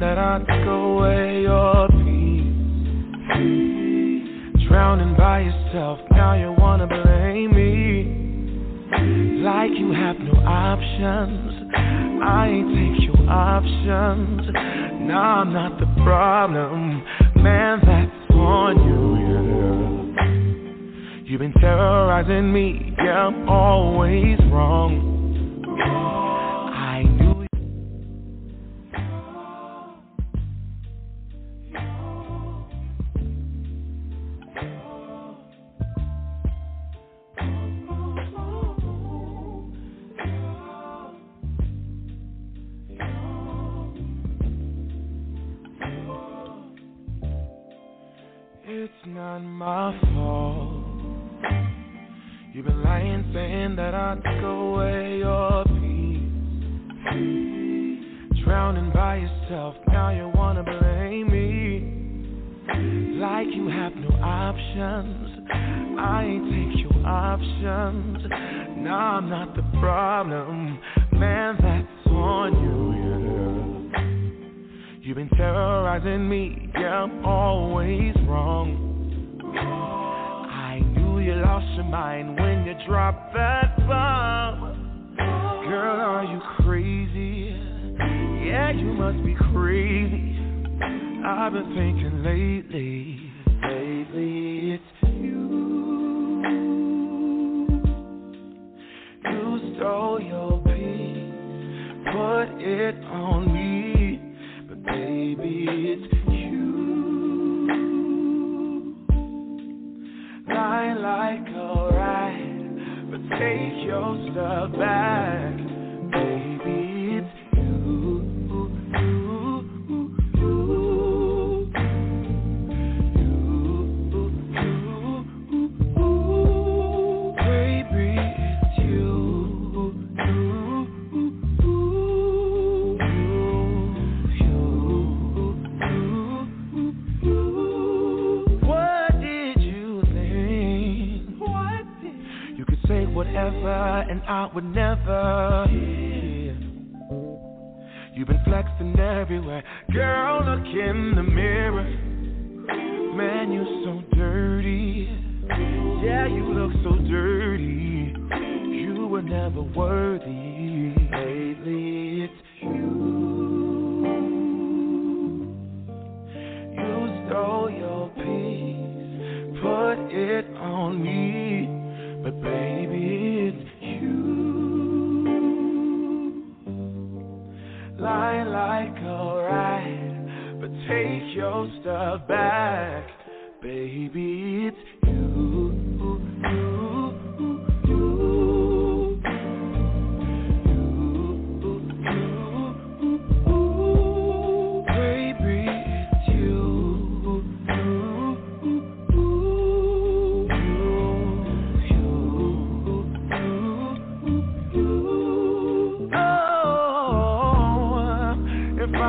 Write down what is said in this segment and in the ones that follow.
That I took away your peace. Drowning by yourself, now you wanna blame me. Like you have no options. I ain't take your options. Now I'm not the problem, man. That's on you. You've been terrorizing me, yeah, I'm always wrong. Options. Now I'm not the problem, man. That's on you. You've been terrorizing me, yeah, I'm always wrong. I knew you lost your mind when you dropped that bomb. Girl, are you crazy? Yeah, you must be crazy. I've been thinking lately, lately it's stole your peace, put it on me, but baby it's you. Lie like a but take your step back,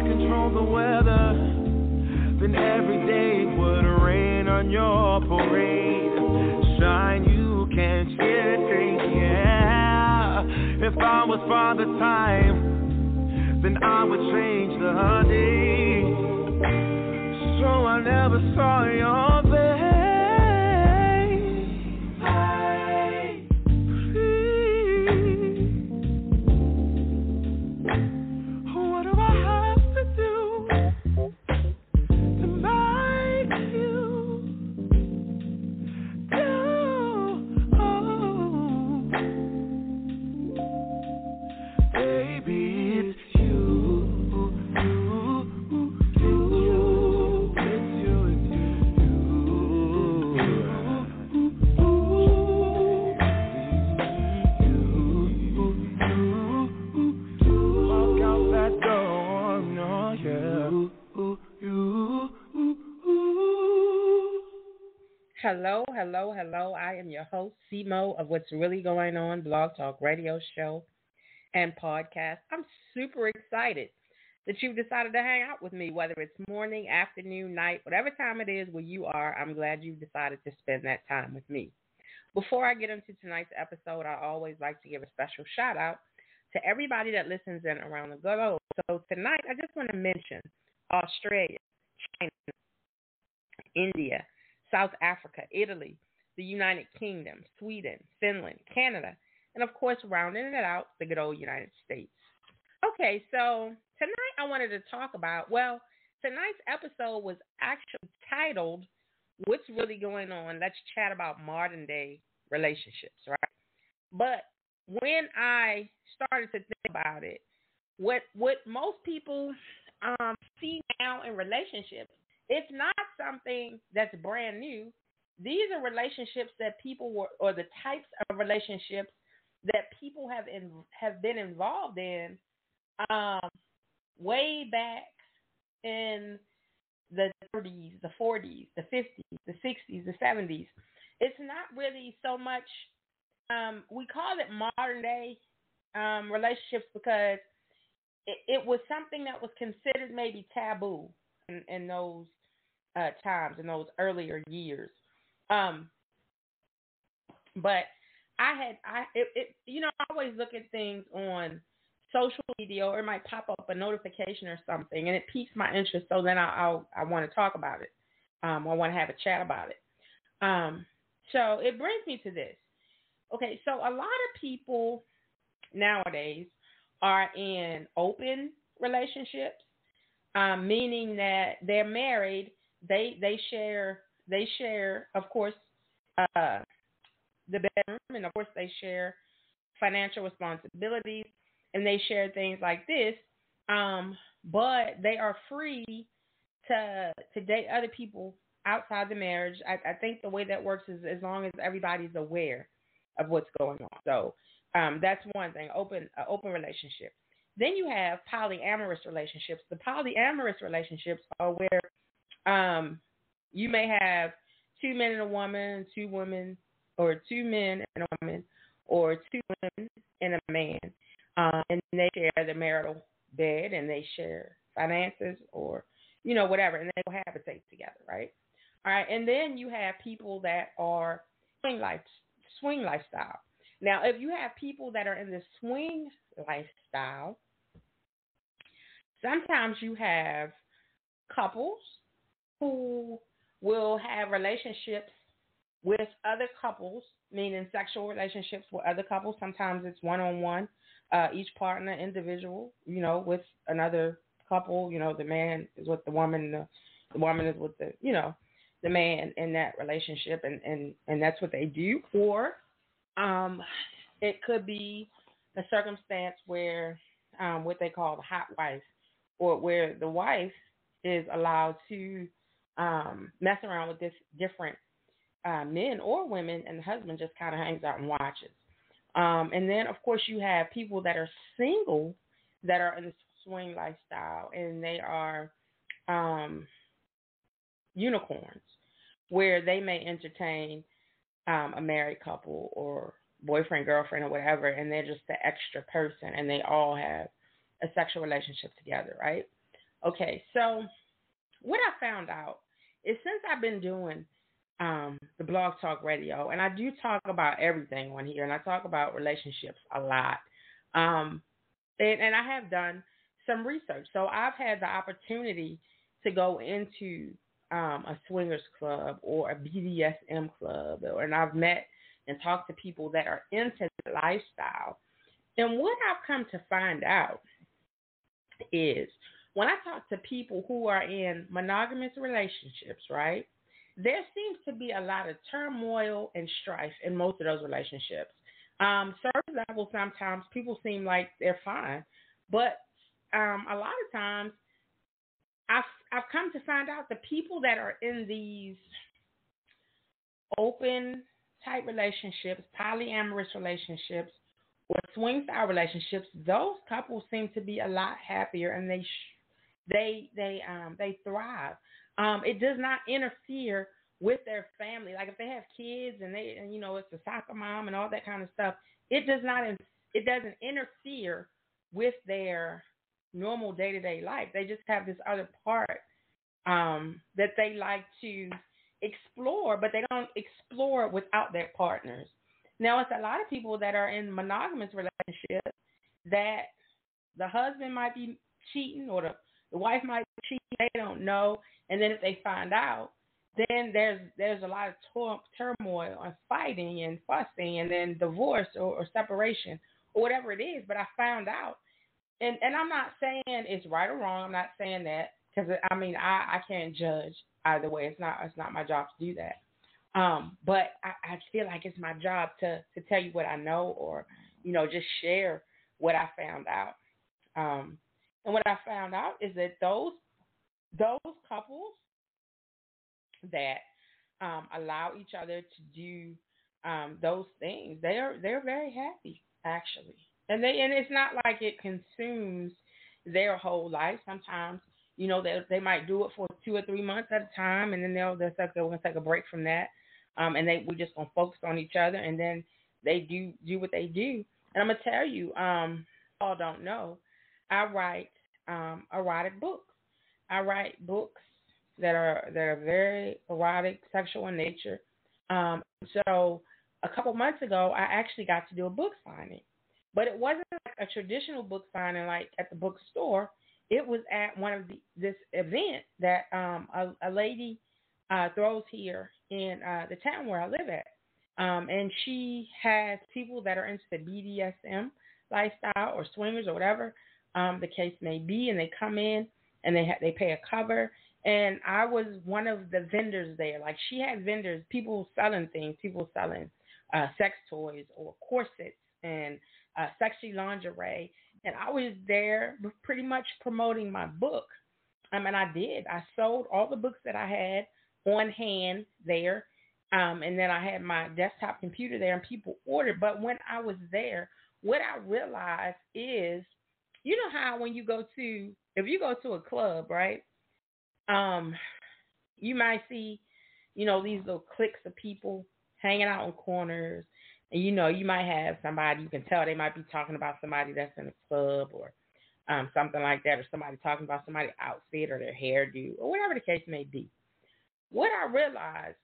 I control the weather, then every day it would rain on your parade. Shine, you can't anything, yeah. If I was Father Time, then I would change the day. So I never saw your Hello, hello, hello. I am your host, Simo of What's Really Going On Blog Talk Radio Show and Podcast. I'm super excited that you've decided to hang out with me, whether it's morning, afternoon, night, whatever time it is where you are. I'm glad you've decided to spend that time with me. Before I get into tonight's episode, I always like to give a special shout out to everybody that listens in around the globe. So tonight, I just want to mention Australia, China, India, South Africa, Italy, the United Kingdom, Sweden, Finland, Canada, and of course, rounding it out, the good old United States. Okay, so tonight I wanted to talk about, well, tonight's episode was actually titled What's Really Going On? Let's chat about modern day relationships, right? But when I started to think about it, what what most people um, see now in relationships, it's not something that's brand new. These are relationships that people were, or the types of relationships that people have in, have been involved in um, way back in the 30s, the 40s, the 50s, the 60s, the 70s. It's not really so much. Um, we call it modern day um, relationships because it, it was something that was considered maybe taboo in, in those uh, times, in those earlier years. Um, but I had I it, it you know I always look at things on social media or it might pop up a notification or something and it piques my interest so then I I'll, I want to talk about it. Um, I want to have a chat about it. Um, so it brings me to this. Okay, so a lot of people nowadays are in open relationships, um, meaning that they're married. They they share they share of course uh, the bedroom, and of course they share financial responsibilities, and they share things like this. Um, but they are free to to date other people outside the marriage. I, I think the way that works is as long as everybody's aware of what's going on. So um, that's one thing. Open uh, open relationship. Then you have polyamorous relationships. The polyamorous relationships are where um, you may have two men and a woman, two women, or two men and a woman, or two women and a man, um, and they share the marital bed and they share finances or you know whatever, and they will cohabitate together, right? All right, and then you have people that are swing life swing lifestyle. Now, if you have people that are in the swing lifestyle, sometimes you have couples who will have relationships with other couples, meaning sexual relationships with other couples. Sometimes it's one on one, each partner individual, you know, with another couple. You know, the man is with the woman, the, the woman is with the, you know, the man in that relationship, and and and that's what they do. Or um, it could be a circumstance where um, what they call the hot wife or where the wife is allowed to um, mess around with this different uh, men or women, and the husband just kind of hangs out and watches. Um, and then, of course, you have people that are single that are in the swing lifestyle, and they are um, unicorns, where they may entertain um, a married couple or boyfriend, girlfriend, or whatever, and they're just the extra person, and they all have a sexual relationship together, right? Okay, so what I found out is since I've been doing um, the blog talk radio, and I do talk about everything on here, and I talk about relationships a lot. Um, and, and I have done some research. So I've had the opportunity to go into um, a swingers club or a BDSM club, and I've met and talked to people that are into the lifestyle. And what I've come to find out is when I talk to people who are in monogamous relationships, right? There seems to be a lot of turmoil and strife in most of those relationships. Um, surface level, sometimes people seem like they're fine, but um, a lot of times, I've I've come to find out the people that are in these open type relationships, polyamorous relationships, or swing style relationships, those couples seem to be a lot happier and they they they um they thrive. Um, it does not interfere with their family. Like if they have kids and they and you know it's a soccer mom and all that kind of stuff, it does not it doesn't interfere with their normal day to day life. They just have this other part um, that they like to explore, but they don't explore without their partners. Now, it's a lot of people that are in monogamous relationships that the husband might be cheating or the, the wife might cheat. They don't know, and then if they find out, then there's there's a lot of tor- turmoil and fighting and fussing, and then divorce or, or separation or whatever it is. But I found out, and and I'm not saying it's right or wrong. I'm not saying that because I mean I I can't judge either way. It's not it's not my job to do that. Um, but I, I feel like it's my job to to tell you what I know or you know just share what I found out. Um, and what I found out is that those those couples that um, allow each other to do um, those things, they are they're very happy actually, and they and it's not like it consumes their whole life. Sometimes you know, they they might do it for two or three months at a time, and then they'll they'll say, okay, we're gonna take a break from that, um, and they we're just gonna focus on each other, and then they do do what they do. And I'm gonna tell you, um, all don't know, I write um, erotic books. I write books that are that are very erotic, sexual in nature. Um, so a couple months ago, I actually got to do a book signing, but it wasn't like a traditional book signing like at the bookstore it was at one of the, this event that um, a, a lady uh, throws here in uh, the town where I live at. Um, and she has people that are into the BDSM lifestyle or swingers or whatever um, the case may be, and they come in and they ha- they pay a cover. And I was one of the vendors there. Like she had vendors, people selling things, people selling uh, sex toys or corsets and uh, sexy lingerie and I was there pretty much promoting my book. I mean, I did. I sold all the books that I had on hand there, um, and then I had my desktop computer there, and people ordered. But when I was there, what I realized is, you know how when you go to if you go to a club, right? Um, you might see, you know, these little cliques of people hanging out in corners and you know, you might have somebody you can tell they might be talking about somebody that's in a club or um, something like that, or somebody talking about somebody's outfit or their hairdo or whatever the case may be. What I realized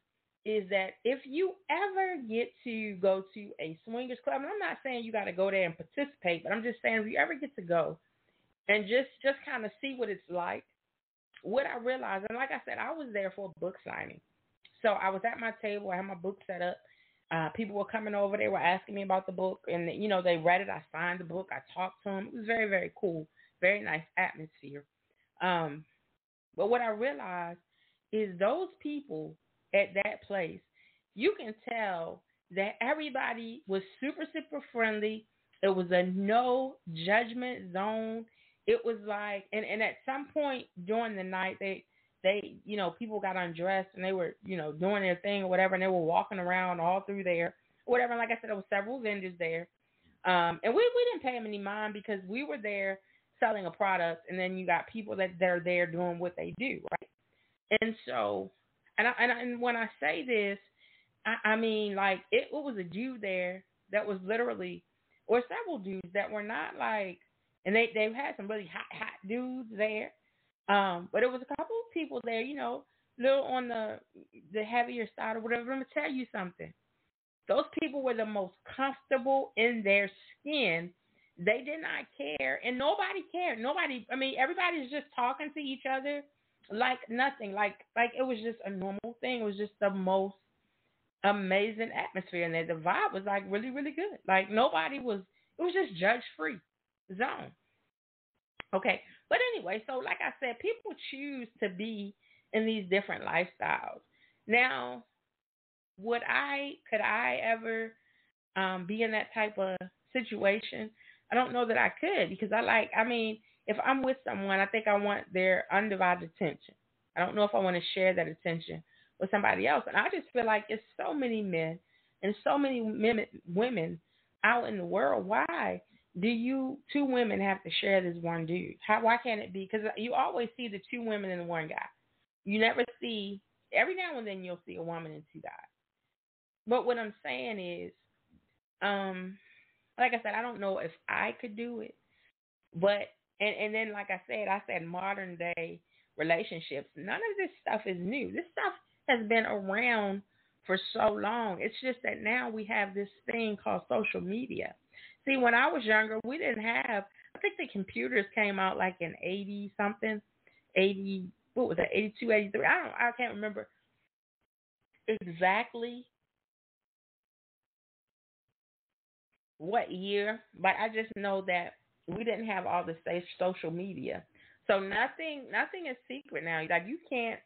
is that if you ever get to go to a swingers club, and I'm not saying you got to go there and participate, but I'm just saying if you ever get to go and just just kind of see what it's like, what I realized, and like I said, I was there for a book signing, so I was at my table, I had my book set up, uh, people were coming over. They were asking me about the book, and you know they read it. I signed the book. I talked to them. It was very, very cool. Very nice atmosphere. Um, but what I realized is those people at that place, you can tell that everybody was super, super friendly. It was a no judgment zone. it was like, and and at some point during the night, they they you know people got undressed and they were you know doing their thing or whatever, and they were walking around all through there, whatever. And like I said, there were several vendors there, um, and we we didn't pay them any mind because we were there selling a product, and then you got people that they're there doing what they do, right? And so, and I, and, I, and when I say this, I, I mean like it, it was a dude there that was literally, or several dudes that were not like, and they they've had some really hot hot dudes there, um, but it was a couple of people there, you know, little on the the heavier side or whatever. Let me tell you something. Those people were the most comfortable in their skin they did not care, and nobody cared. Nobody. I mean, everybody's just talking to each other like nothing. Like like it was just a normal thing. It was just the most amazing atmosphere, and the vibe was like really really good. Like nobody was. It was just judge free zone. Okay, but anyway, so like I said, people choose to be in these different lifestyles. Now, would I could I ever um, be in that type of situation? I don't know that I could because I like, I mean, if I'm with someone, I think I want their undivided attention. I don't know if I want to share that attention with somebody else. And I just feel like it's so many men and so many women out in the world. Why do you two women have to share this one dude? How why can't it be? Because you always see the two women and the one guy. You never see every now and then you'll see a woman and two guys. But what I'm saying is, um, like I said, I don't know if I could do it, but and and then like I said, I said modern day relationships. None of this stuff is new. This stuff has been around for so long. It's just that now we have this thing called social media. See, when I was younger, we didn't have. I think the computers came out like in eighty something, eighty. What was that? Eighty two, eighty three. I don't. I can't remember exactly what year, but I just know that we didn't have all the social media. So nothing nothing is secret now. Like you can't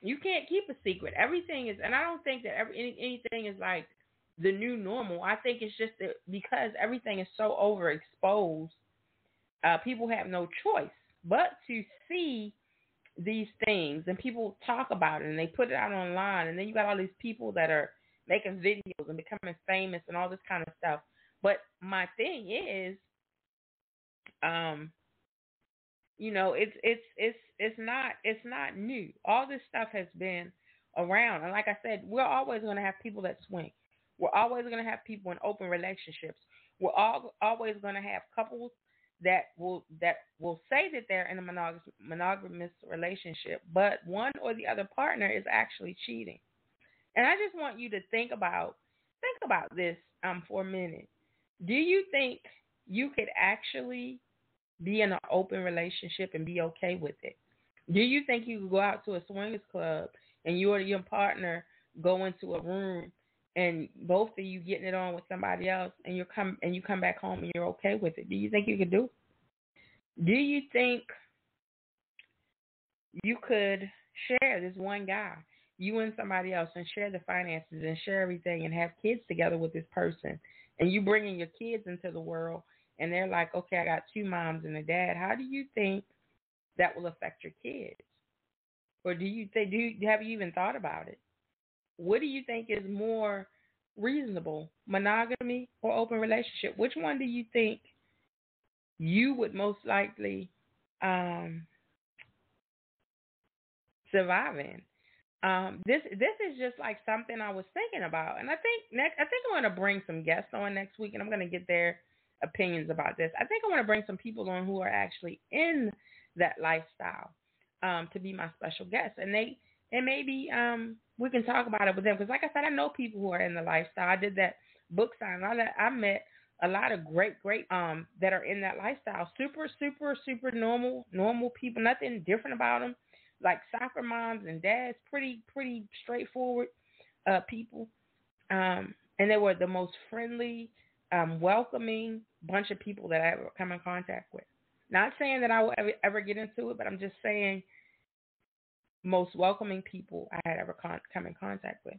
you can't keep a secret. Everything is and I don't think that every any, anything is like the new normal. I think it's just that because everything is so overexposed, uh, people have no choice but to see these things and people talk about it and they put it out online and then you got all these people that are making videos and becoming famous and all this kind of stuff. But my thing is, um, you know, it's it's it's it's not it's not new. All this stuff has been around, and like I said, we're always going to have people that swing. We're always going to have people in open relationships. We're all always going to have couples that will that will say that they're in a monogamous, monogamous relationship, but one or the other partner is actually cheating. And I just want you to think about think about this um for a minute do you think you could actually be in an open relationship and be okay with it? Do you think you could go out to a swingers club and you or your partner go into a room and both of you getting it on with somebody else and you come and you come back home and you're okay with it? Do you think you could do? It? Do you think you could share this one guy, you and somebody else, and share the finances and share everything and have kids together with this person and you bringing your kids into the world and they're like, okay, I got two moms and a dad. How do you think that will affect your kids? Or do you think do you, have you even thought about it? What do you think is more reasonable, monogamy or open relationship? Which one do you think you would most likely um, survive in? um, this this is just like something I was thinking about, and I think next I think I'm to bring some guests on next week, and I'm to get their opinions about this. I think I want to bring some people on who are actually in that lifestyle um, to be my special guests, and they and maybe um, we can talk about it with them because, like I said, I know people who are in the lifestyle. I did that book sign. I I met a lot of great great um that are in that lifestyle. Super super super normal normal people. Nothing different about them like soccer moms and dads, pretty pretty straightforward uh, people, um, and they were the most friendly, um, welcoming bunch of people that I come in contact with. Not saying that I will ever, ever get into it, but I'm just saying most welcoming people I had ever con- come in contact with.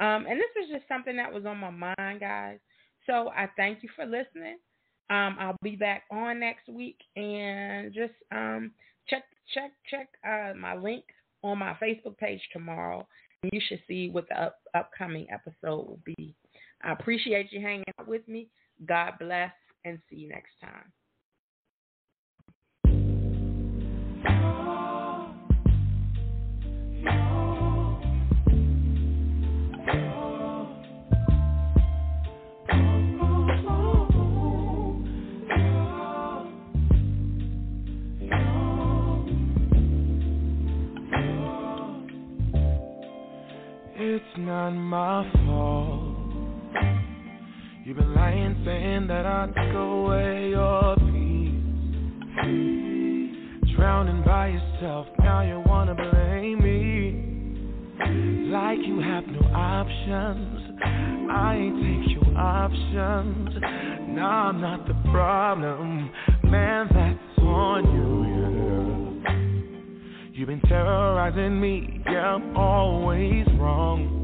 Um, and this was just something that was on my mind, guys. So I thank you for listening. Um, I'll be back on next week and just um, check check check uh, my link on my Facebook page tomorrow. You should see what the up, upcoming episode will be. I appreciate you hanging out with me. God bless and see you next time. Saying that I took away your peace. Drowning by yourself, now you wanna blame me. Like you have no options. I ain't take your options. Now I'm not the problem. Man, that's on you, yeah. You've been terrorizing me, yeah, I'm always wrong.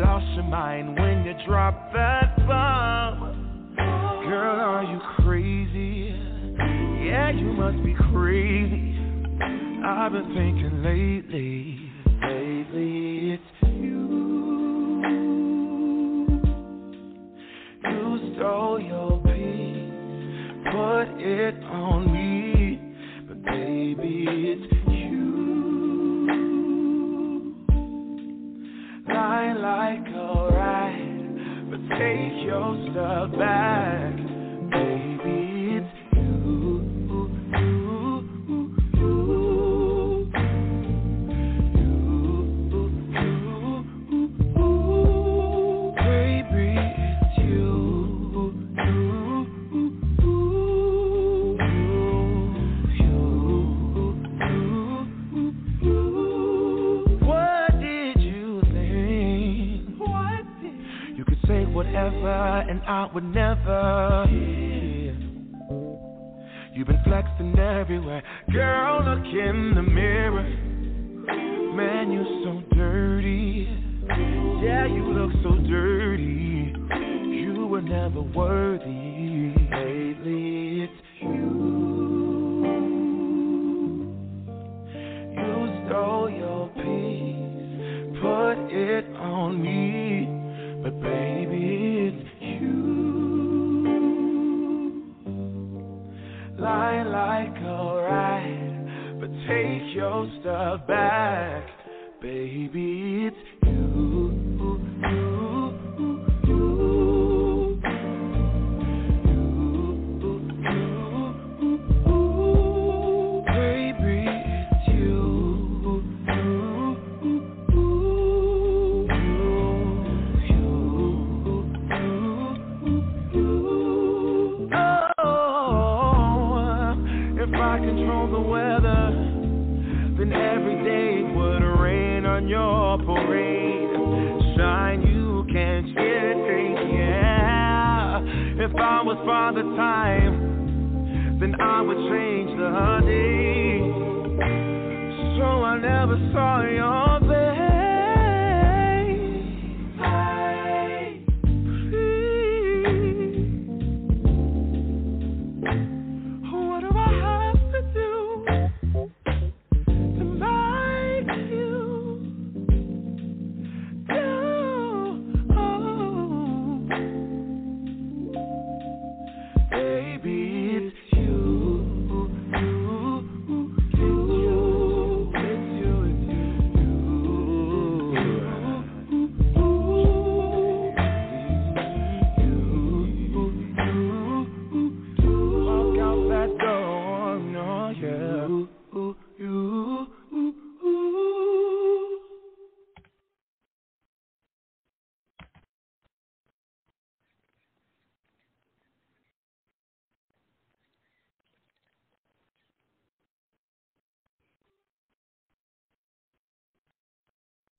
Lost your mind when you dropped that bomb. Girl, are you crazy? Yeah, you must be crazy. I've been thinking lately I would never. hear. You've been flexing everywhere, girl. Look in the mirror. Man, You're so dirty. Yeah, you look so dirty. You were never worthy. Like a rat, but take your stuff back, baby, it's was Father Time, then I would change the day. So I never saw your